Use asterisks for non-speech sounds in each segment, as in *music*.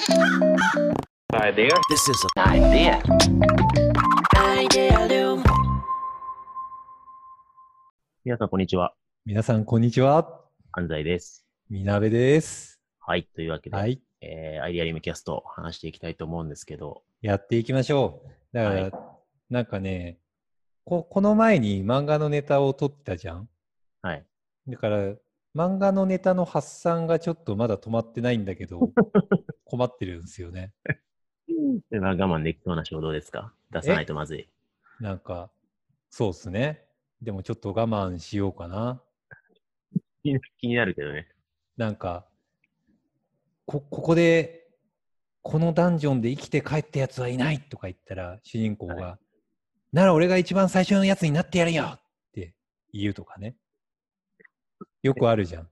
Idea. This is an idea. Idealum. 皆さん、こんにちは。皆さん、こんにちは。安西です。みなべです。はい。というわけで、はい。えーアイデアリムキャスト話していきたいと思うんですけど、やっていきましょう。だから、はいなんかねこ、この前に漫画のネタを撮ったじゃん。はい。だから、漫画のネタの発散がちょっとまだ止まってないんだけど、*laughs* 困ってるんですよね。でまあ我慢できそうな衝動ですか？出さないとまずい。なんか、そうっすね。でもちょっと我慢しようかな。*laughs* 気になるけどね。なんか、こ、ここで、このダンジョンで生きて帰ったやつはいないとか言ったら、主人公が、はなら俺が一番最初のやつになってやるよって言うとかね。よくあるじゃん。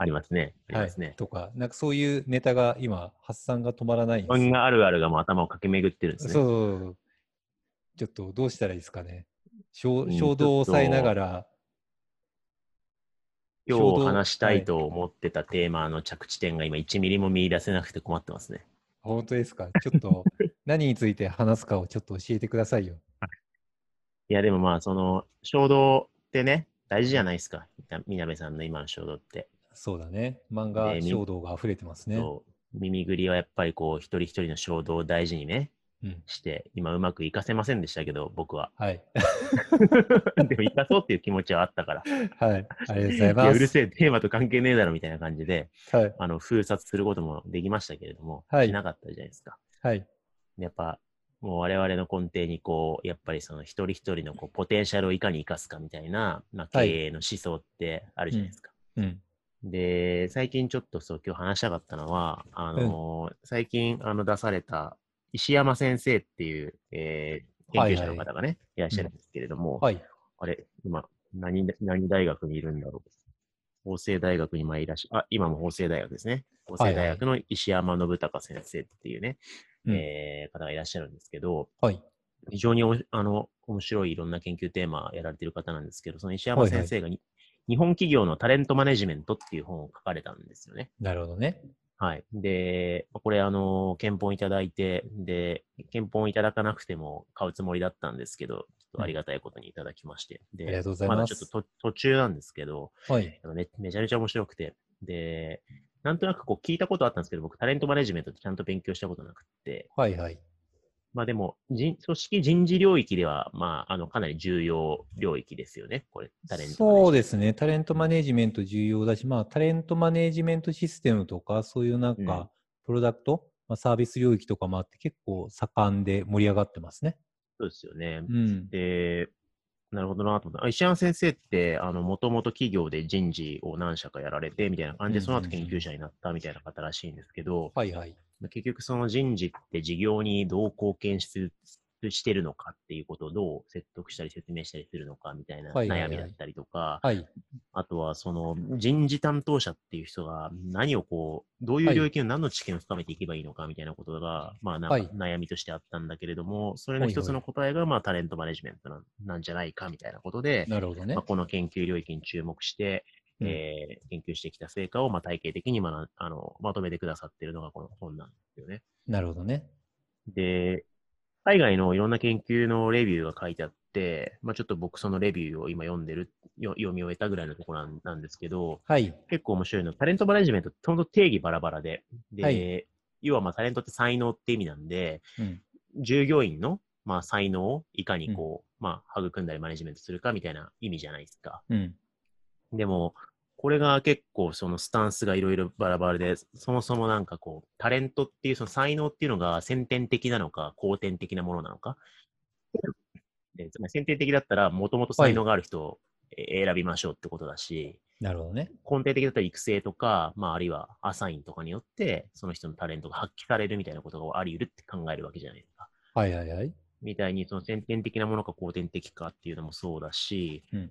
ありますね。ありはいますね。。とか、なんかそういうネタが今、発散が止まらないんですよ。漫画あるあるがもう頭を駆け巡ってるんですね。そうそうそう。ちょっとどうしたらいいですかね。衝うん衝動を抑えながら、今日話したいと思ってたテーマの着地点が今1ミリも見出せなくて困ってますね。本当ですか？ちょっと *laughs* 何について話すかをちょっと教えてくださいよ。いや、でもまあ、その、衝動ってね、大事じゃないですか。みみなべさんの今の衝動って。そうだね。漫画衝動が溢れてますね。そう耳ぐりはやっぱりこう、一人一人の衝動を大事にね、うん。して、今うまくいかせませんでしたけど、僕は。はい。*laughs* でも、生かそうっていう気持ちはあったから。はい。ありがとうございます。うるせえ、テーマと関係ねえだろみたいな感じで、はい。あの、封殺することもできましたけれども、はいしなかったじゃないですか。はい。やっぱ、もう我々の根底にこう、やっぱりその一人一人のこうポテンシャルをいかに生かすかみたいな、まあ、はい経営の思想ってあるじゃないですか。うん。で、最近ちょっとそう今日話したかったのは、あのー最近あの出された石山先生っていう、えー研究者の方がね、いらっしゃるんですけれども、はい。あれ、今、何、何大学にいるんだろう？法政大学に今いらっしゃ、あ、今も法政大学ですね。法政大学の石山信孝先生っていうね、うんえー方がいらっしゃるんですけど、はい。非常におあの面白いいろんな研究テーマやられてる方なんですけど、その石山先生がに、日本企業のタレントマネジメントっていう本を書かれたんですよね。なるほどね。はい。で、これ、あの、憲本いただいて、で、憲本いただかなくても買うつもりだったんですけど、ちょっとありがたいことにいただきまして。で、ありがとうございますだちょっとと途中なんですけど、はい。あのめめちゃめちゃ面白くて、で、なんとなくこう聞いたことあったんですけど、僕、タレントマネジメントってちゃんと勉強したことなくって、はい。はい。まあでも、人組織人事領域では、まあ、あの、かなり重要領域ですよね、これ、タレント。そうですね。タレントマネジメント重要だし、まあ、タレントマネジメントシステムとか、そういうなんうんか、プロダクト、まあ、サービス領域とかもあって、結構盛んで盛り上がってますね。そうですよね。うん。で、なるほどなと思って。あ石山先生って、あの、もともと企業で人事を何社かやられて、みたいな感じで、その後うんうんうん研究者になったみたいな方らしいんですけど、はいはい。まあ結局その人事って事業にどう貢献ししてるのかっていうことをどう説得したり説明したりするのかみたいなはいはいはい悩みだったりとか、はい。あとはその人事担当者っていう人が何をこう、どういう領域の何の知見を深めていけばいいのかみたいなことが、まあなんはいか悩みとしてあったんだけれども、それの一つの答えがまあタレントマネジメントなんなんじゃないかみたいなことで、なるほどねまあ、。この研究領域に注目して、うんえー研究してきた成果をまあ体系的にまなあのまとめてくださっているのがこの本なんですよね。なるほどね。で、海外のいろんな研究のレビューが書いてあって、まあ、ちょっと僕そのレビューを今読んでる、よ読み終えたぐらいのところなんですけど、はい。結構面白いのは、タレントマネジメントって本当定義バラバラで、で、はい要はまあタレントって才能って意味なんで、うん。従業員のまあ才能をいかにこう、まあ育んだりマネジメントするかみたいな意味じゃないですか。うん。でも、これが結構そのスタンスがいろいろバラバラで、そもそもなんかこう、タレントっていうその才能っていうのが先天的なのか、後天的なものなのか。でつまり先天的だったら、もともと才能がある人をえ選びましょうってことだし、なるほどね。根底的だったら育成とか、まあ、あるいはアサインとかによって、その人のタレントが発揮されるみたいなことがあり得るって考えるわけじゃないですか。はいはいはい。みたいに、その先天的なものか後天的かっていうのもそうだし、うん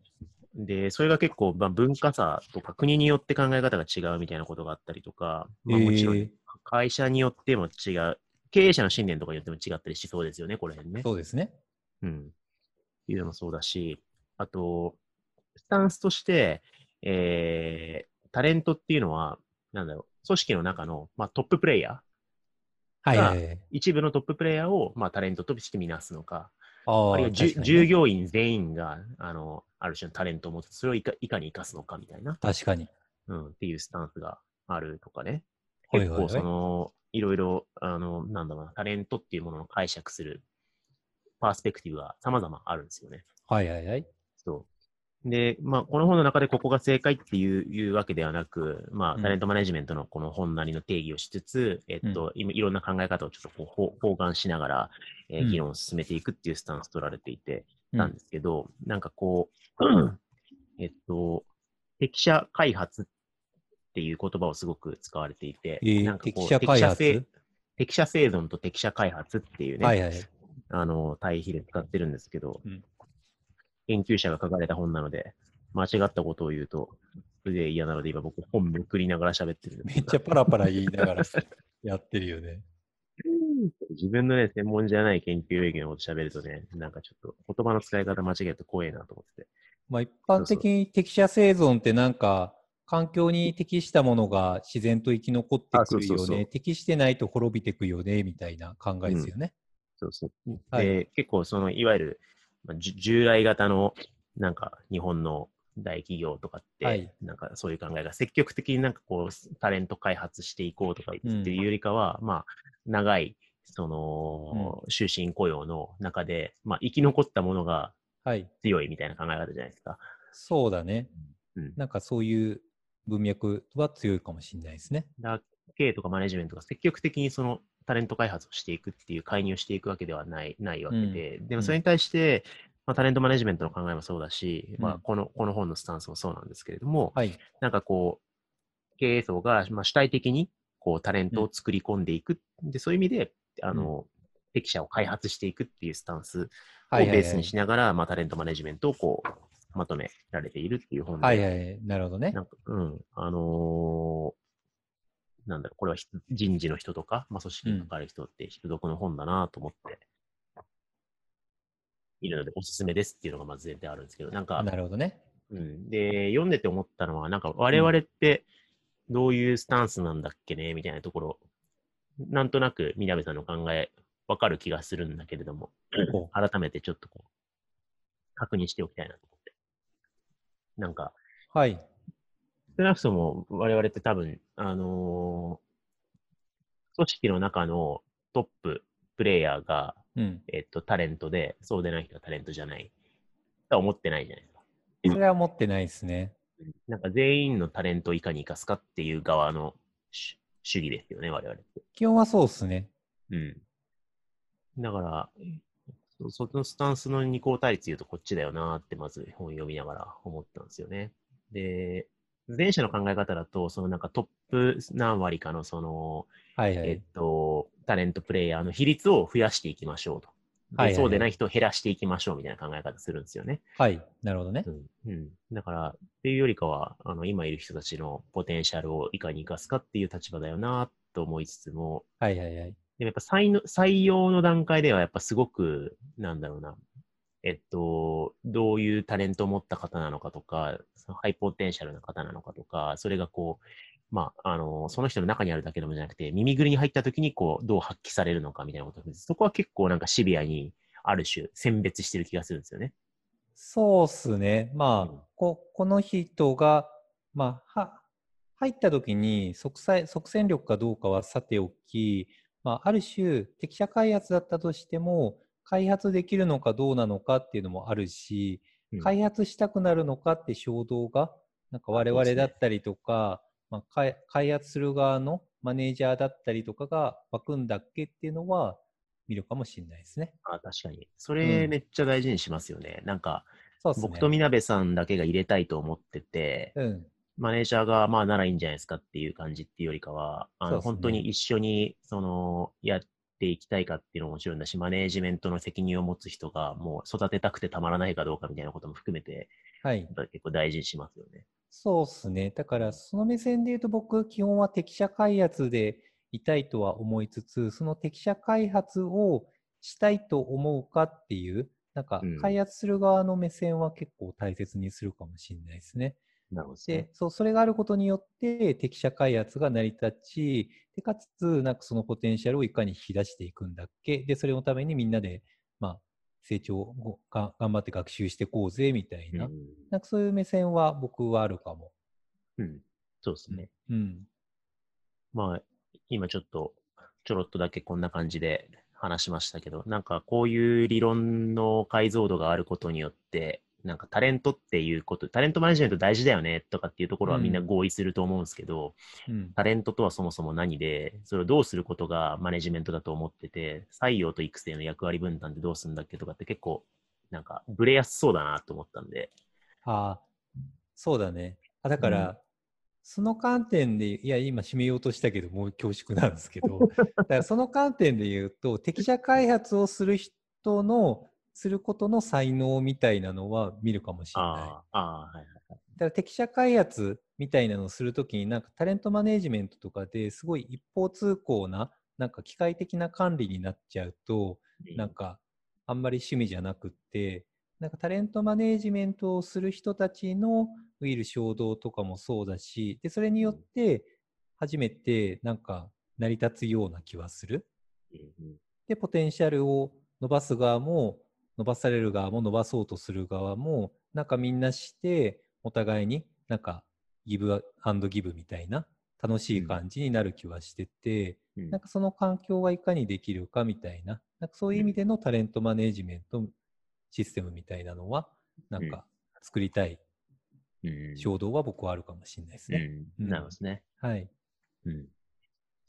で、それが結構、まあ、文化差とか国によって考え方が違うみたいなことがあったりとか、まあ、もちろんえー会社によっても違う、経営者の信念とかによっても違ったりしそうですよね、これね。そうですね。うん。いうのもそうだし、あと、スタンスとして、えー、タレントっていうのは、なんだろう、組織の中の、まあ、トッププレイヤはいはいはい。一部のトッププレイヤーを、まあ、タレントとして見なすのか、ああるいは従業員全員があのある種のタレントを持つ、それをいかいかに生かすのかみたいな、確かに。うん、っていうスタンスがあるとかね。結構その、いろいろ、あの、なんだろうな、タレントっていうものを解釈するパースペクティブが様々あるんですよね。はいはいはい。そう。で、まあ、この本の中でここが正解っていういうわけではなく、まあ、うんタレントマネジメントのこの本なりの定義をしつつ、えっと、今いろんな考え方をちょっとこうほ包含しながら、えーうん議論を進めていくっていうスタンス取られていて、うんなんですけど、なんかこう、*clears throat* えっと、適者開発っていう言葉をすごく使われていて、えーなんかこう適者開発適者生適者生存と適者開発っていうね、はいはい。あの、対比で使ってるんですけど、うん研究者が書かれた本なので、間違ったことを言うと、すげえ嫌なので、今僕本めくりながら喋ってるんですめっちゃパラパラ言いながらやってるよね。自分のね、専門じゃない研究領域のこと喋るとね、なんかちょっと言葉の使い方間違えると怖いなと思ってて。まあ一般的に適者生存ってなんか、環境に適したものが自然と生き残ってあくるよそうそうそうね。適してないと滅びてくよね、みたいな考えですよね。そうそう。はいで、結構その、いわゆる、まあ、従来型の、なんか日本の大企業とかって、はいなんかそういう考えが積極的になんかこう、タレント開発していこうとか言っていうよりかは、まあ、長い、その、終身雇用の中で、まあ、生き残ったものがはい。強いみたいな考え方じゃないですか。そうだね。うん。なんかそういう文脈は強いかもしれないですね。だ経営とかマネジメントが積極的にそのタレント開発をしていくっていう介入していくわけではないないわけで、でもそれに対して、まあ、タレントマネジメントの考えもそうだし、まあうんこのこの本のスタンスもそうなんですけれども、はい。なんかこう、経営層が、まあ、主体的にこうタレントを作り込んでいく、でそういう意味で、あの、適者を開発していくっていうスタンスをベースにしながら、まあ、タレントマネジメントをこうまとめられているっていう本で、はいはい。なるほどね。なんか、うん、あのーなんだろう、これはひ人事の人とか、まあ、組織に関わる人って必読の本だなと思っているので、おすすめですっていうのがまず前提あるんですけど、なんか、なるほどね。うん、で、読んでて思ったのは、なんか我々ってどういうスタンスなんだっけね、みたいなところ、なんとなく南さんの考え、わかる気がするんだけれども、ほ改めてちょっとこう、確認しておきたいなと思って。なんか、はい。少なくとも我々って多分、あのー組織の中のトッププレイヤーが、うん。えっと、タレントで、そうでない人はタレントじゃない。とは思ってないじゃないですか。それは持ってないですね。なんか全員のタレントをいかに生かすかっていう側の主主義ですよね、我々って。基本はそうですね。うん。だから、そそのスタンスの二項対立言うとこっちだよなってまず本読みながら思ったんですよね。で、前者の考え方だと、そのなんかトップ何割かのその、えっはいはい。と、タレントプレイヤーの比率を増やしていきましょうと。ではいはいはいそうでない人を減らしていきましょうみたいな考え方するんですよね。はい。なるほどねう。ん。うん。だから、っていうよりかは、あの、今いる人たちのポテンシャルをいかに生かすかっていう立場だよなと思いつつも、はいはいはい。でもやっぱ採の採用の段階ではやっぱすごく、なんだろうな、えっと、どういうタレントを持った方なのかとか、ハイポテンシャルな方なのかとか、それがこう、まあ、あの、その人の中にあるだけでもじゃなくて、耳ぐりに入った時にこう、どう発揮されるのかみたいなことをそこは結構なんかシビアに、ある種、選別してる気がするんですよね。そうっすね。まあ、うんここの人が、まあ、は入った時に即戦即戦力かどうかはさておき、まあ、ある種適者開発だったとしても開発できるのかどうなのかっていうのもあるし、うん開発したくなるのかって衝動がなんか我々だったりとか、まあ、開開発する側のマネージャーだったりとかが湧くんだっけっていうのは見るかもしれないですね。あ確かに。それうんめっちゃ大事にしますよね。なんか、そうですね。僕とみなべさんだけが入れたいと思ってて、うん。マネージャーが、まあ、ならいいんじゃないですかっていう感じっていうよりかは、あの、ね本当に一緒に、その、やっていきたいかっていうのももちろんだし、マネージメントの責任を持つ人が、もう育てたくてたまらないかどうかみたいなことも含めて、はい結構大事にしますよね。そうですね。だから、その目線で言うと、僕、基本は適者開発でいたいとは思いつつ、その適者開発をしたいと思うかっていう、なんかうん、開発する側の目線は結構大切にするかもしれないですね。なるほどねで。そうそれがあることによって適者開発が成り立ちでかつなんかそのポテンシャルをいかに引き出していくんだっけ？でそれのためにみんなで、まあ、成長をが頑張って学習していこうぜみたいな,、うんなんかそういう目線は僕はあるかも。うん。そうですね。うんまあ、今ちょっと、ちょろっとだけこんな感じで話しましたけど、なんかこういう理論の解像度があることによって、なんかタレントっていうこと、タレントマネジメント大事だよねとかっていうところはみんなうん合意すると思うんですけど、うん。タレントとはそもそも何で、それをどうすることがマネジメントだと思ってて、採用と育成の役割分担ってどうするんだっけとかって結構、なんかブレやすそうだなと思ったんで、ああ、そうだね。あだから、うん。その観点で、いや、今締めようとしたけど、もう恐縮なんですけど、だからその観点で言うと、適者開発をする人の、することの才能みたいなのは見るかもしれない。ああ、はいはい。だから適者開発みたいなのをするときに、なんかタレントマネジメントとかですごい一方通行な、なんか機械的な管理になっちゃうと、なんかあんまり趣味じゃなくって、なんかタレントマネージメントをする人たちのウィル衝動とかもそうだし、でそれによって初めてなんか成り立つような気はする。で、ポテンシャルを伸ばす側も、伸ばされる側も伸ばそうとする側も、なんかみんなして、お互いになんかギブアンドギブみたいな楽しい感じになる気はしてて、うんなんかその環境はいかにできるかみたいな、なんかそういう意味でのタレントマネージメントシステムみたいなのは、なんか作りたいうん衝動は僕はあるかもしれないですね。うんうんなるほどですね。はい。うん。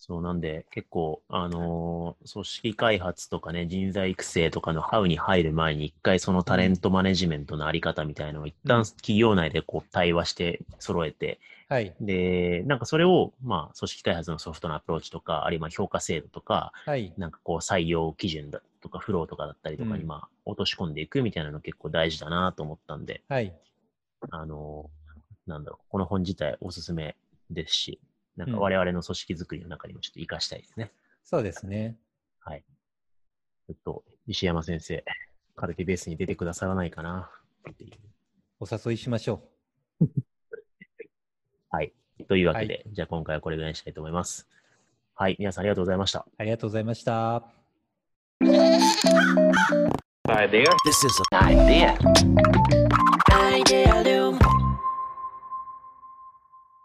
そうなんで、結構、あのー組織開発とかね、人材育成とかのハウに入る前に、一回そのタレントマネジメントのあり方みたいなのを一うん旦企業内でこう対話して揃えて、はい。で、なんかそれを、まあ、組織開発のソフトのアプローチとか、あるいは評価制度とか、はい。なんかこう採用基準だとか、フローとかだったりとかに、うんまあ、落とし込んでいくみたいなの結構大事だなと思ったんで、はい。あのーなんだろう、この本自体おすすめですし、なんかうん我々の組織づくりの中にもちょっと活かしたいですね。そうですね。はい。ちょっと、石山先生、カルテベースに出てくださらないかなっていう。お誘いしましょ *laughs* はい。というわけで、じゃあ今回はこれぐらいにしたいと思います。はい。皆さんありがとうございました。う。ありがとうございました。This is an idea. Idea.